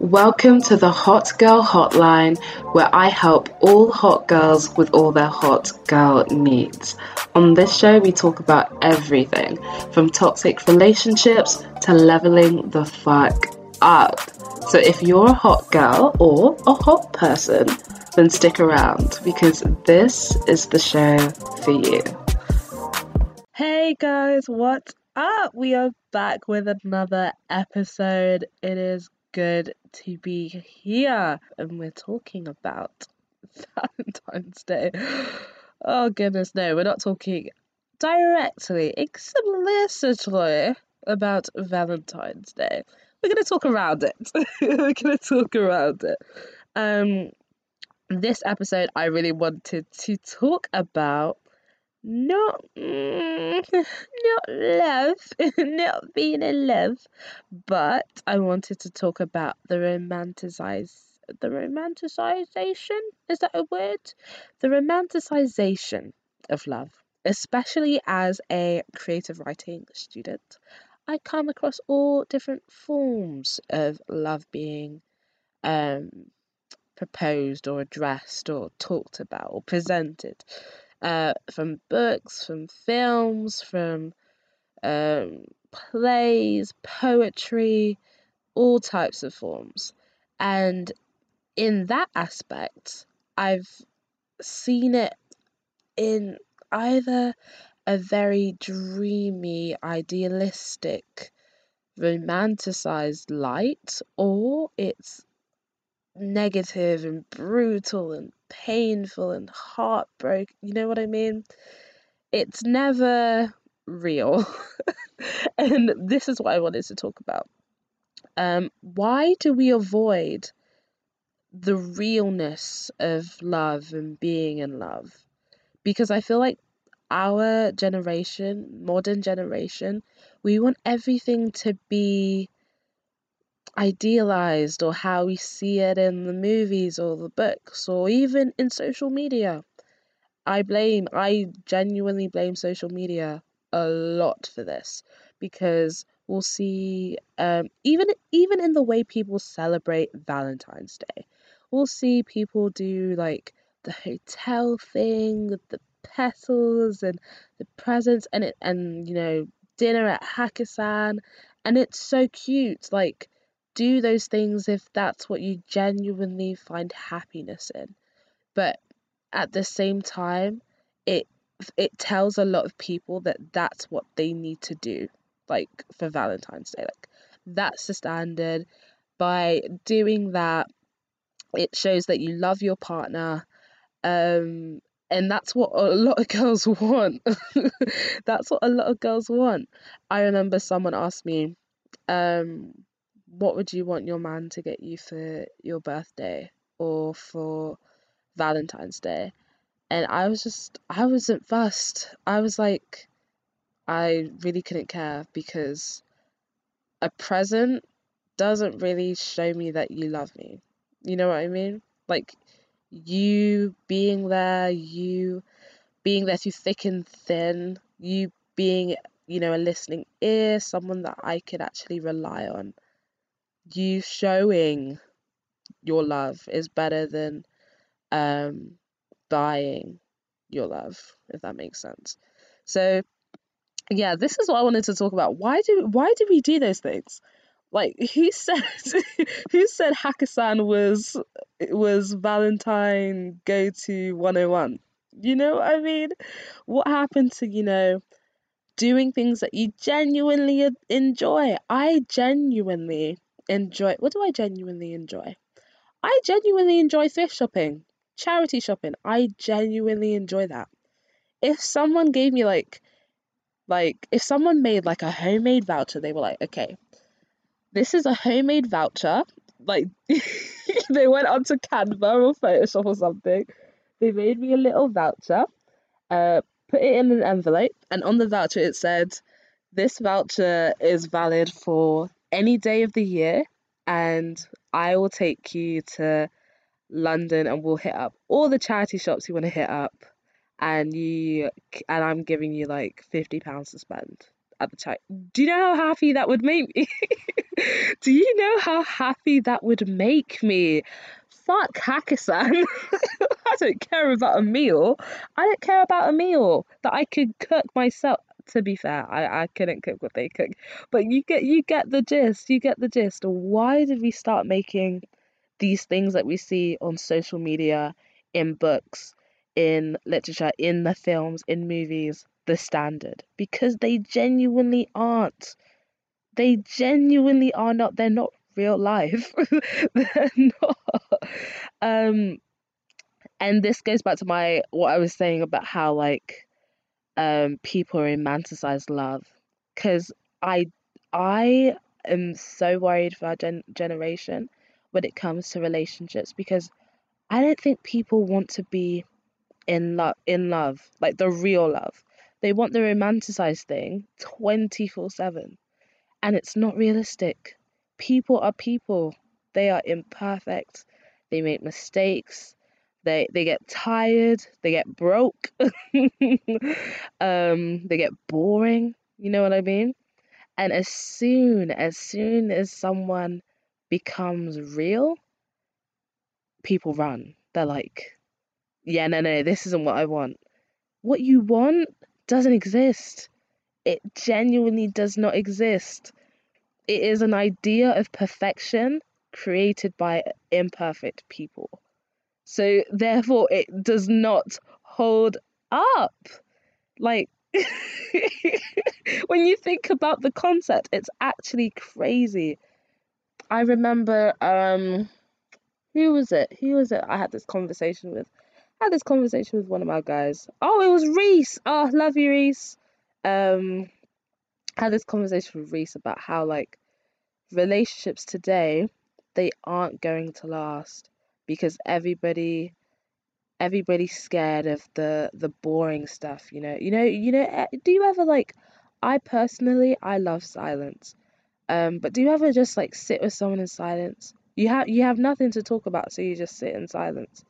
Welcome to the Hot Girl Hotline, where I help all hot girls with all their hot girl needs. On this show, we talk about everything from toxic relationships to leveling the fuck up. So if you're a hot girl or a hot person, then stick around because this is the show for you. Hey guys, what's up? We are back with another episode. It is good to be here, and we're talking about Valentine's Day. Oh, goodness, no, we're not talking directly, explicitly about Valentine's Day. We're going to talk around it. we're going to talk around it. Um, this episode, I really wanted to talk about not mm, not love, not being in love, but I wanted to talk about the romanticize the romanticization is that a word? The romanticization of love, especially as a creative writing student. I come across all different forms of love being um, proposed or addressed or talked about or presented uh, from books, from films, from um, plays, poetry, all types of forms. And in that aspect, I've seen it in either a very dreamy, idealistic, romanticized light, or it's negative and brutal and painful and heartbroken. You know what I mean? It's never real. and this is what I wanted to talk about. Um, why do we avoid the realness of love and being in love? Because I feel like our generation, modern generation, we want everything to be idealized or how we see it in the movies or the books or even in social media. I blame, I genuinely blame social media a lot for this because we'll see um, even even in the way people celebrate Valentine's Day, we'll see people do like the hotel thing with the petals and the presents and it and you know dinner at Hakkasan and it's so cute like do those things if that's what you genuinely find happiness in. But at the same time, it it tells a lot of people that that's what they need to do like for Valentine's Day. Like that's the standard. By doing that, it shows that you love your partner. Um and that's what a lot of girls want. that's what a lot of girls want. I remember someone asked me, um, what would you want your man to get you for your birthday or for Valentine's Day? And I was just, I wasn't fussed. I was like, I really couldn't care because a present doesn't really show me that you love me. You know what I mean? Like, you being there, you being there through thick and thin, you being, you know, a listening ear, someone that I could actually rely on you showing your love is better than um, buying your love, if that makes sense. So, yeah, this is what I wanted to talk about. Why do why do we do those things? Like, who said who said Hakkasan was was Valentine go to 101? You know what I mean? What happened to, you know, doing things that you genuinely enjoy? I genuinely enjoy what do I genuinely enjoy? I genuinely enjoy thrift shopping, charity shopping. I genuinely enjoy that. If someone gave me like like if someone made like a homemade voucher, they were like, "Okay, this is a homemade voucher." Like they went onto Canva or Photoshop or something. They made me a little voucher, uh, put it in an envelope, and on the voucher it said, "This voucher is valid for any day of the year and I will take you to London and we'll hit up all the charity shops you want to hit up and you and I'm giving you like 50 pounds to spend at the time. Do you know how happy that would make me? Do you know how happy that would make me? Fuck Hakkasan. I don't care about a meal. I don't care about a meal that I could cook myself. To be fair, I, I couldn't cook what they cook. But you get you get the gist. You get the gist. Why did we start making these things that we see on social media, in books, in literature, in the films, in movies, the standard? Because they genuinely aren't. They genuinely are not. They're not real life. They're not. Um, and this goes back to my what I was saying about how like um people romanticize love because I I am so worried for our gen- generation when it comes to relationships because I don't think people want to be in love in love like the real love. They want the romanticized thing 24/7 and it's not realistic. People are people. They are imperfect. They make mistakes. They they get tired, they get broke. um they get boring, you know what I mean? And as soon as soon as someone becomes real, people run. They're like, yeah, no, no, this isn't what I want. What you want doesn't exist. It genuinely does not exist. It is an idea of perfection created by imperfect people. So therefore, it does not hold up. Like, when you think about the concept, it's actually crazy. I remember, um, who was it? Who was it? I had this conversation with. I had this conversation with one of my guys. Oh, it was Reese. Oh, love you, Reese. Um, I had this conversation with Reese about how like relationships today they aren't going to last because everybody everybody's scared of the the boring stuff you know? You know you know eh, do you ever like i personally i love silence um but do you ever just like sit with someone in silence? You have you have nothing to talk about so you just sit in silence.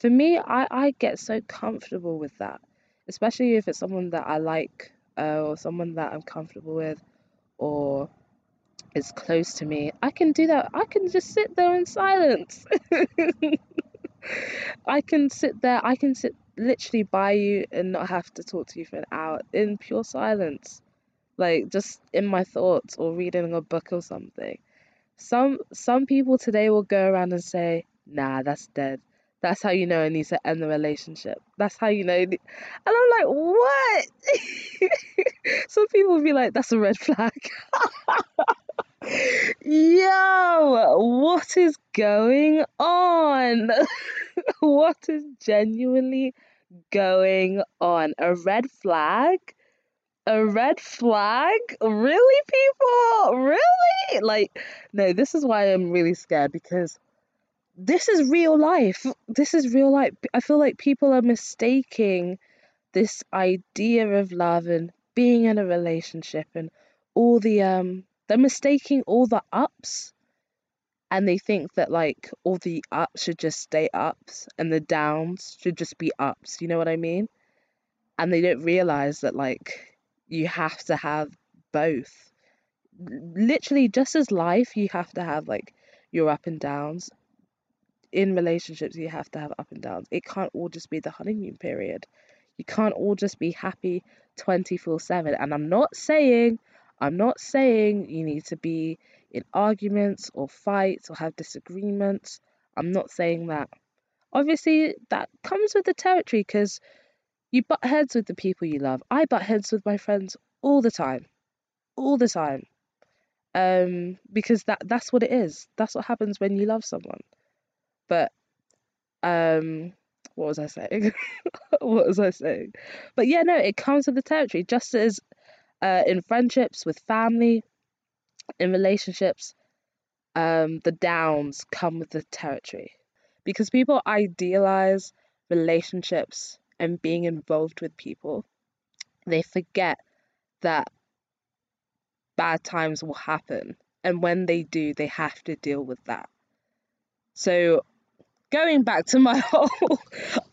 For me i i get so comfortable with that especially if it's someone that i like uh, or someone that i'm comfortable with or is close to me, I can do that. I can just sit there in silence. I can sit there, I can sit literally by you and not have to talk to you for an hour in pure silence. Like just in my thoughts or reading a book or something. Some some people today will go around and say, "Nah, that's dead." That's how you know it needs to end the relationship. That's how you know. And I'm like, what? Some people will be like, that's a red flag. Yo, what is going on? what is genuinely going on? A red flag? A red flag? Really, people? Really? Like, no, this is why I'm really scared because this is real life. This is real life. I feel like people are mistaking this idea of love and being in a relationship and all the um they're mistaking all the ups and they think that like all the ups should just stay ups and the downs should just be ups you know what i mean? And they don't realize that like you have to have both. Literally just as life you have to have like your up and downs. In relationships you have to have up and downs. It can't all just be the honeymoon period. You can't all just be happy 24 7 and i'm not saying I'm not saying you need to be in arguments or fights or have disagreements. I'm not saying that. Obviously, that comes with the territory because you butt heads with the people you love. I butt heads with my friends all the time, all the time. Um, because that that's what it is. That's what happens when you love someone. But um, what was I saying? what was I saying? But yeah, no, it comes with the territory. Just as uh, in friendships, with family, in relationships, um, the downs come with the territory. Because people idealize relationships and being involved with people, they forget that bad times will happen. And when they do, they have to deal with that. So, going back to my whole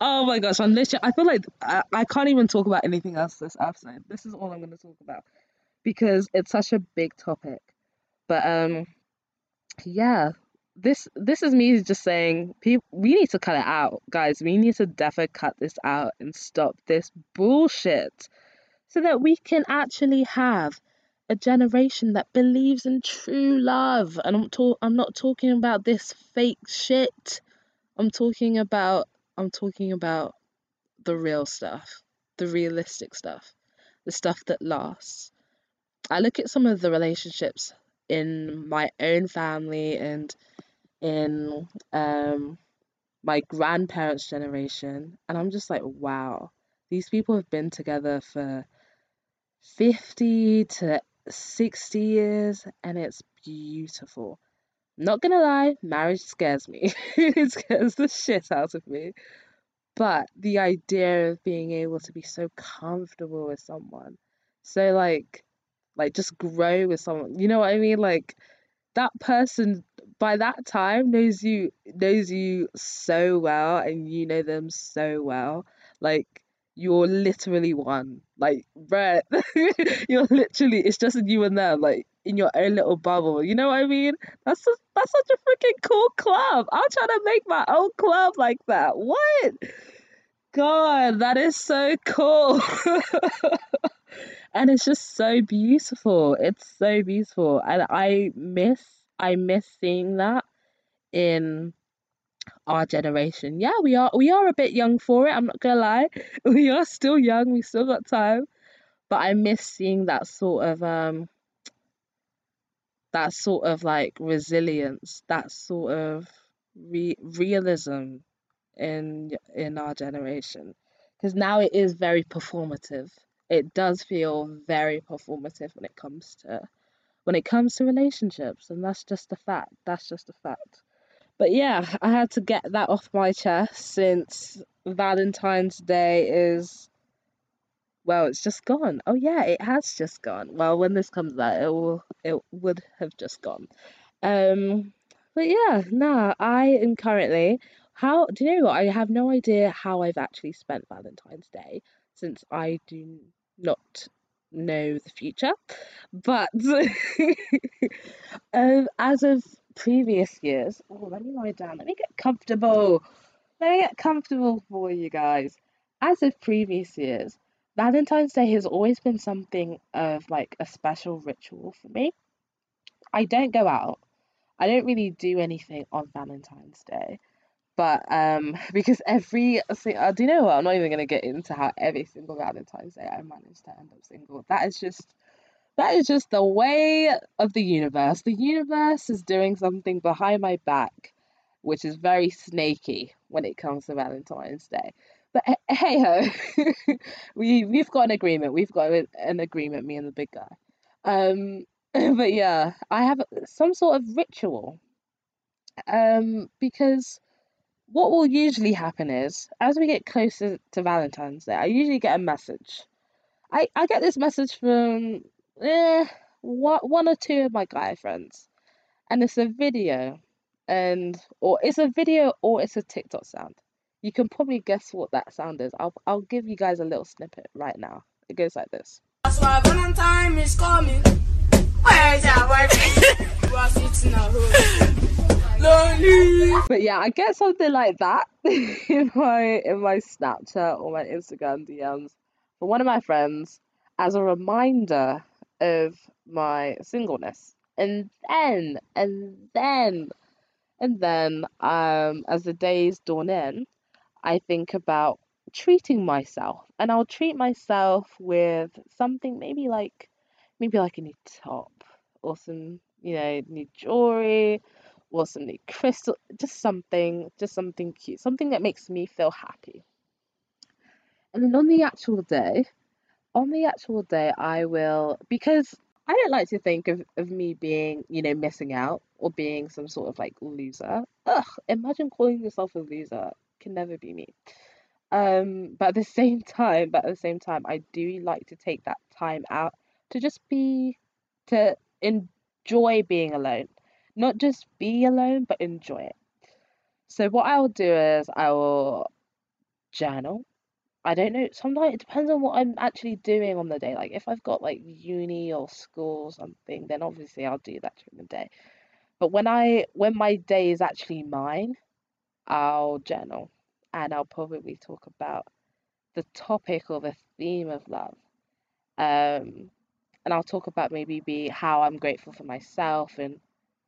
oh my gosh, I'm literally, I feel like I, I can't even talk about anything else this episode. This is all I'm going to talk about. because it's such a big topic. But um yeah, this this is me just saying people we need to cut it out, guys. We need to definitely cut this out and stop this bullshit so that we can actually have a generation that believes in true love. And I'm talk I'm not talking about this fake shit. I'm talking about I'm talking about the real stuff, the realistic stuff, the stuff that lasts. I look at some of the relationships in my own family and in um, my grandparents' generation, and I'm just like, wow, these people have been together for 50 to 60 years, and it's beautiful. Not gonna lie, marriage scares me. it scares the shit out of me. But the idea of being able to be so comfortable with someone, so like, like just grow with someone, you know what I mean? Like, that person by that time knows you knows you so well and you know them so well like you're literally one like right you're literally it's just you and them like in your own little bubble you know what i mean? That's just, that's such a freaking cool club. I'm trying to make my own club like that. What? God that is so cool. And it's just so beautiful. It's so beautiful. And i miss I miss seeing that in our generation. Yeah, we are we are a bit young for it, I'm not gonna lie. We are still young, we still got time. But I miss seeing that sort of um that sort of like resilience, that sort of re- realism in in our generation. Because now it is very performative. It does feel very performative when it comes to when it comes to relationships, and that's just a fact. That's just a fact. But yeah, I had to get that off my chest since Valentine's Day is well, it's just gone. Oh yeah, it has just gone. Well, when this comes out, it will it would have just gone. Um, but yeah, nah, I am currently how do you know what? I have no idea how I've actually spent Valentine's Day since I do not know the future. But um, as of previous years, oh, let me lie down. Let me get comfortable. Let me get comfortable for you guys. As of previous years, Valentine's Day has always been something of like a special ritual for me. I don't go out. I don't really do anything on Valentine's Day. But um, because every single uh, do you know what? I'm not even gonna get into how every single Valentine's Day I managed to end up single. That is just that is just the way of the universe. The universe is doing something behind my back, which is very snaky when it comes to Valentine's Day. But hey ho, we we've got an agreement. We've got an agreement. Me and the big guy. Um, but yeah, I have some sort of ritual. Um, because what will usually happen is, as we get closer to Valentine's Day, I usually get a message. I, I get this message from eh, one, or two of my guy friends, and it's a video, and or it's a video or it's a TikTok sound. You can probably guess what that sound is. I'll I'll give you guys a little snippet right now. It goes like this. That's why Valentine is coming. Where is but yeah, I get something like that in my in my Snapchat or my Instagram DMs from one of my friends as a reminder of my singleness. And then and then and then um as the days dawn in, I think about treating myself and I'll treat myself with something maybe like maybe like a new top or some you know new jewelry or some new crystal, just something, just something cute, something that makes me feel happy. And then on the actual day, on the actual day, I will, because I don't like to think of, of me being, you know, missing out or being some sort of like loser. Ugh, imagine calling yourself a loser. Can never be me. Um, but at the same time, but at the same time, I do like to take that time out to just be, to enjoy being alone not just be alone, but enjoy it. So, what I will do is I will journal, I don't know. Sometimes it depends on what I'm actually doing on the day. Like if I've got like uni or school or something, then obviously I'll do that during the day. But when I when my day is actually mine, I'll journal and I'll probably talk about the topic or the theme of love. Um, and I'll talk about maybe be how I'm grateful for myself and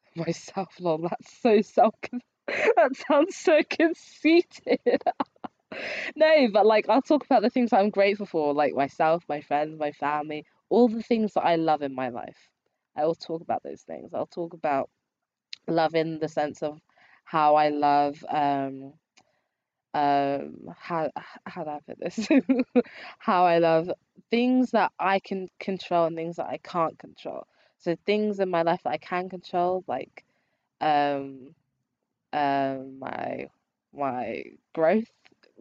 myself. Lol, that's so self. that sounds so conceited. no, but like I'll talk about the things I'm grateful for, like myself, my friends, my family, all the things that I love in my life. I will talk about those things. I'll talk about love in the sense of how I love um um how how do I put this? how I love things that I can control and things that I can't control. So things in my life that I can control, like um um my my growth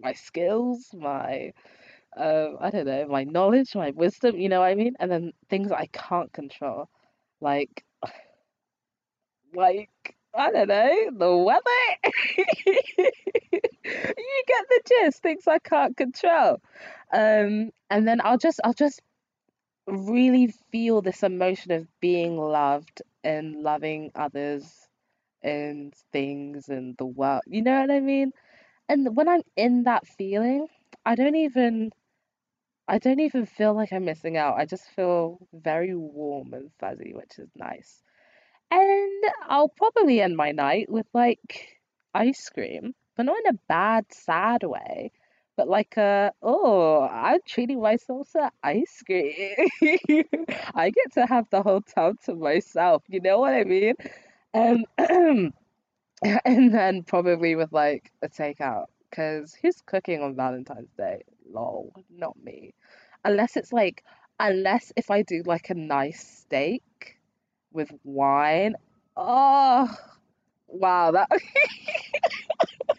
my skills, my um, I don't know, my knowledge, my wisdom, you know what I mean? And then things that I can't control, like like I don't know, the weather. you get the gist, things I can't control. Um, and then I'll just I'll just really feel this emotion of being loved and loving others and things and the world. You know what I mean? And when I'm in that feeling, I don't even I don't even feel like I'm missing out. I just feel very warm and fuzzy, which is nice. And I'll probably end my night with like ice cream, but not in a bad, sad way, but like a, oh, I'm treating myself to ice cream. I get to have the whole town to myself. You know what I mean? Um, and then probably with like a takeout because who's cooking on Valentine's Day? Lol, not me. Unless it's like, unless if I do like a nice steak with wine. Oh, wow, that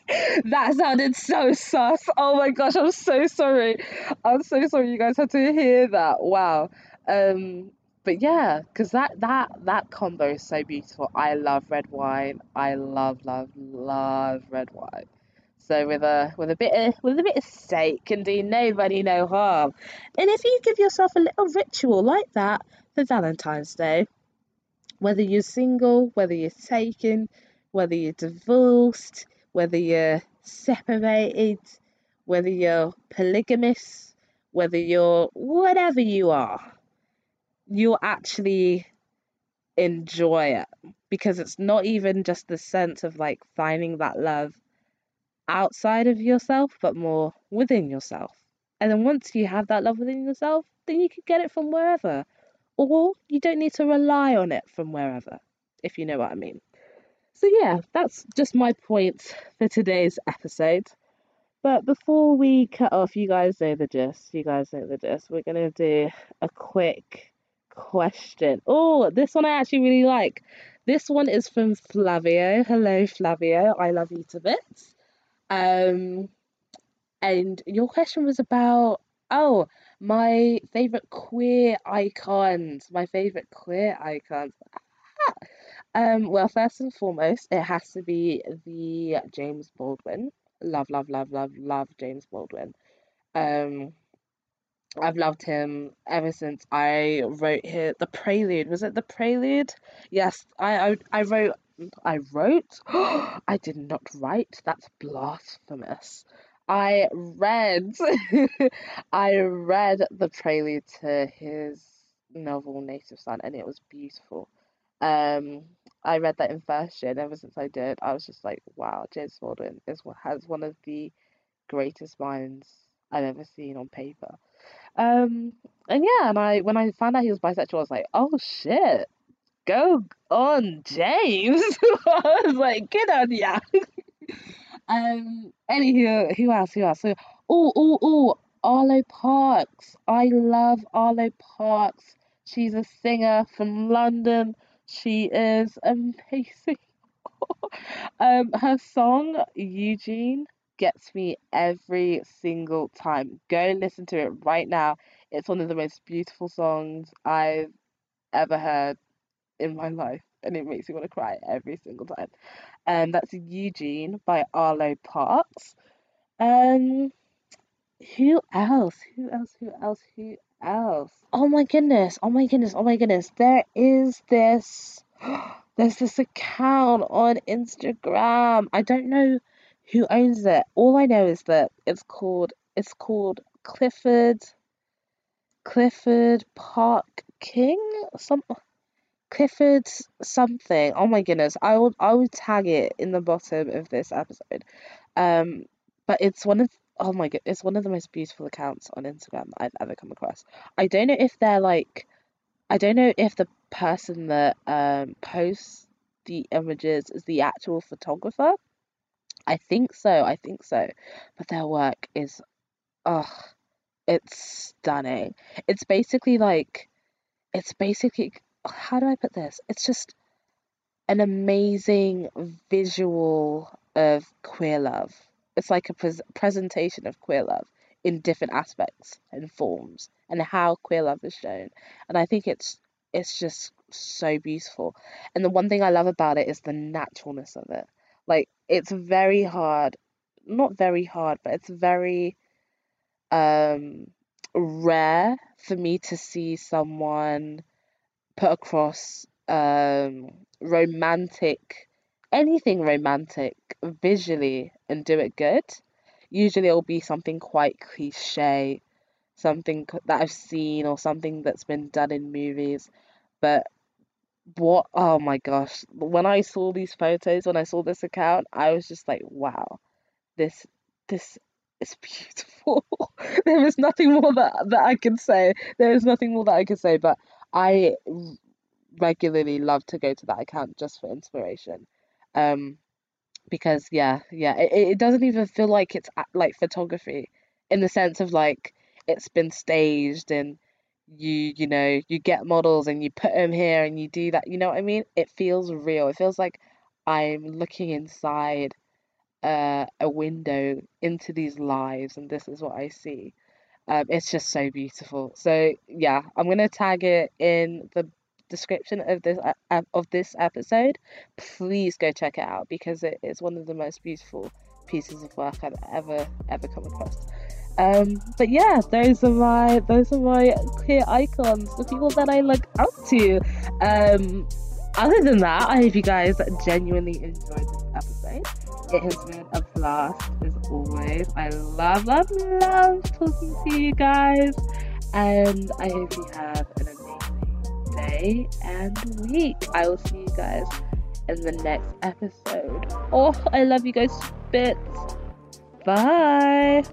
that sounded so sus. Oh my gosh, I'm so sorry. I'm so sorry you guys had to hear that. Wow. Um, but yeah, because that that that combo is so beautiful. I love red wine. I love love love red wine. So with a with a bit of with a bit of steak can do nobody no harm. And if you give yourself a little ritual like that for Valentine's Day, whether you're single, whether you're taken, whether you're divorced, whether you're separated, whether you're polygamous, whether you're whatever you are, you'll actually enjoy it because it's not even just the sense of like finding that love outside of yourself, but more within yourself. And then once you have that love within yourself, then you can get it from wherever. Or you don't need to rely on it from wherever, if you know what I mean. So, yeah, that's just my point for today's episode. But before we cut off, you guys know the gist. You guys know the gist. We're going to do a quick question. Oh, this one I actually really like. This one is from Flavio. Hello, Flavio. I love you to bits. Um, and your question was about oh my favorite queer icons. My favorite queer icons. um, well, first and foremost, it has to be the James Baldwin. Love, love, love, love, love James Baldwin. Um, I've loved him ever since I wrote here the Prelude. Was it the Prelude? Yes, I I, I wrote I wrote. I did not write. That's blasphemous. I read. I read the prelude to his novel Native Son, and it was beautiful. Um, I read that in first year, and ever since I did, I was just like, wow, James Baldwin is has one of the greatest minds I've ever seen on paper. Um, and yeah, and I when I found out he was bisexual, I was like, oh shit, go on, James. I was like, get on, yeah. um, anywho, who else? Who else? So, oh, oh, oh, Arlo Parks. I love Arlo Parks. She's a singer from London. She is amazing. um, her song Eugene gets me every single time. Go listen to it right now. It's one of the most beautiful songs I've ever heard in my life, and it makes me want to cry every single time. And that's Eugene by Arlo Parks. Um, who else? Who else? Who else? Who else? Oh my goodness! Oh my goodness! Oh my goodness! There is this. There's this account on Instagram. I don't know who owns it. All I know is that it's called it's called Clifford Clifford Park King some Clifford something. Oh my goodness. I will I will tag it in the bottom of this episode. Um but it's one of oh my god, it's one of the most beautiful accounts on Instagram that I've ever come across. I don't know if they're like I don't know if the person that um posts the images is the actual photographer. I think so, I think so. But their work is oh it's stunning. It's basically like it's basically how do I put this? It's just an amazing visual of queer love. It's like a pres presentation of queer love in different aspects and forms and how queer love is shown. And I think it's it's just so beautiful. And the one thing I love about it is the naturalness of it. Like it's very hard, not very hard, but it's very um rare for me to see someone put across um romantic anything romantic visually and do it good. Usually it'll be something quite cliche, something that I've seen or something that's been done in movies. But what oh my gosh, when I saw these photos, when I saw this account, I was just like, wow, this this is beautiful. there is nothing more that that I can say. There is nothing more that I can say, but I regularly love to go to that account just for inspiration. Um, because yeah, yeah, it, it doesn't even feel like it's like photography in the sense of like it's been staged and you you know you get models and you put them here and you do that. You know what I mean? It feels real. It feels like I'm looking inside uh, a window into these lives and this is what I see. Um, it's just so beautiful. So yeah, I'm gonna tag it in the description of this uh, of this episode. Please go check it out because it is one of the most beautiful pieces of work I've ever ever come across. Um, but yeah, those are my those are my queer icons, the people that I look up to. Um, other than that, I hope you guys genuinely enjoyed this episode. It has been a blast as always. I love, love, love talking to you guys, and I hope you have an amazing day and week. I will see you guys in the next episode. Oh, I love you guys, bits. Bye.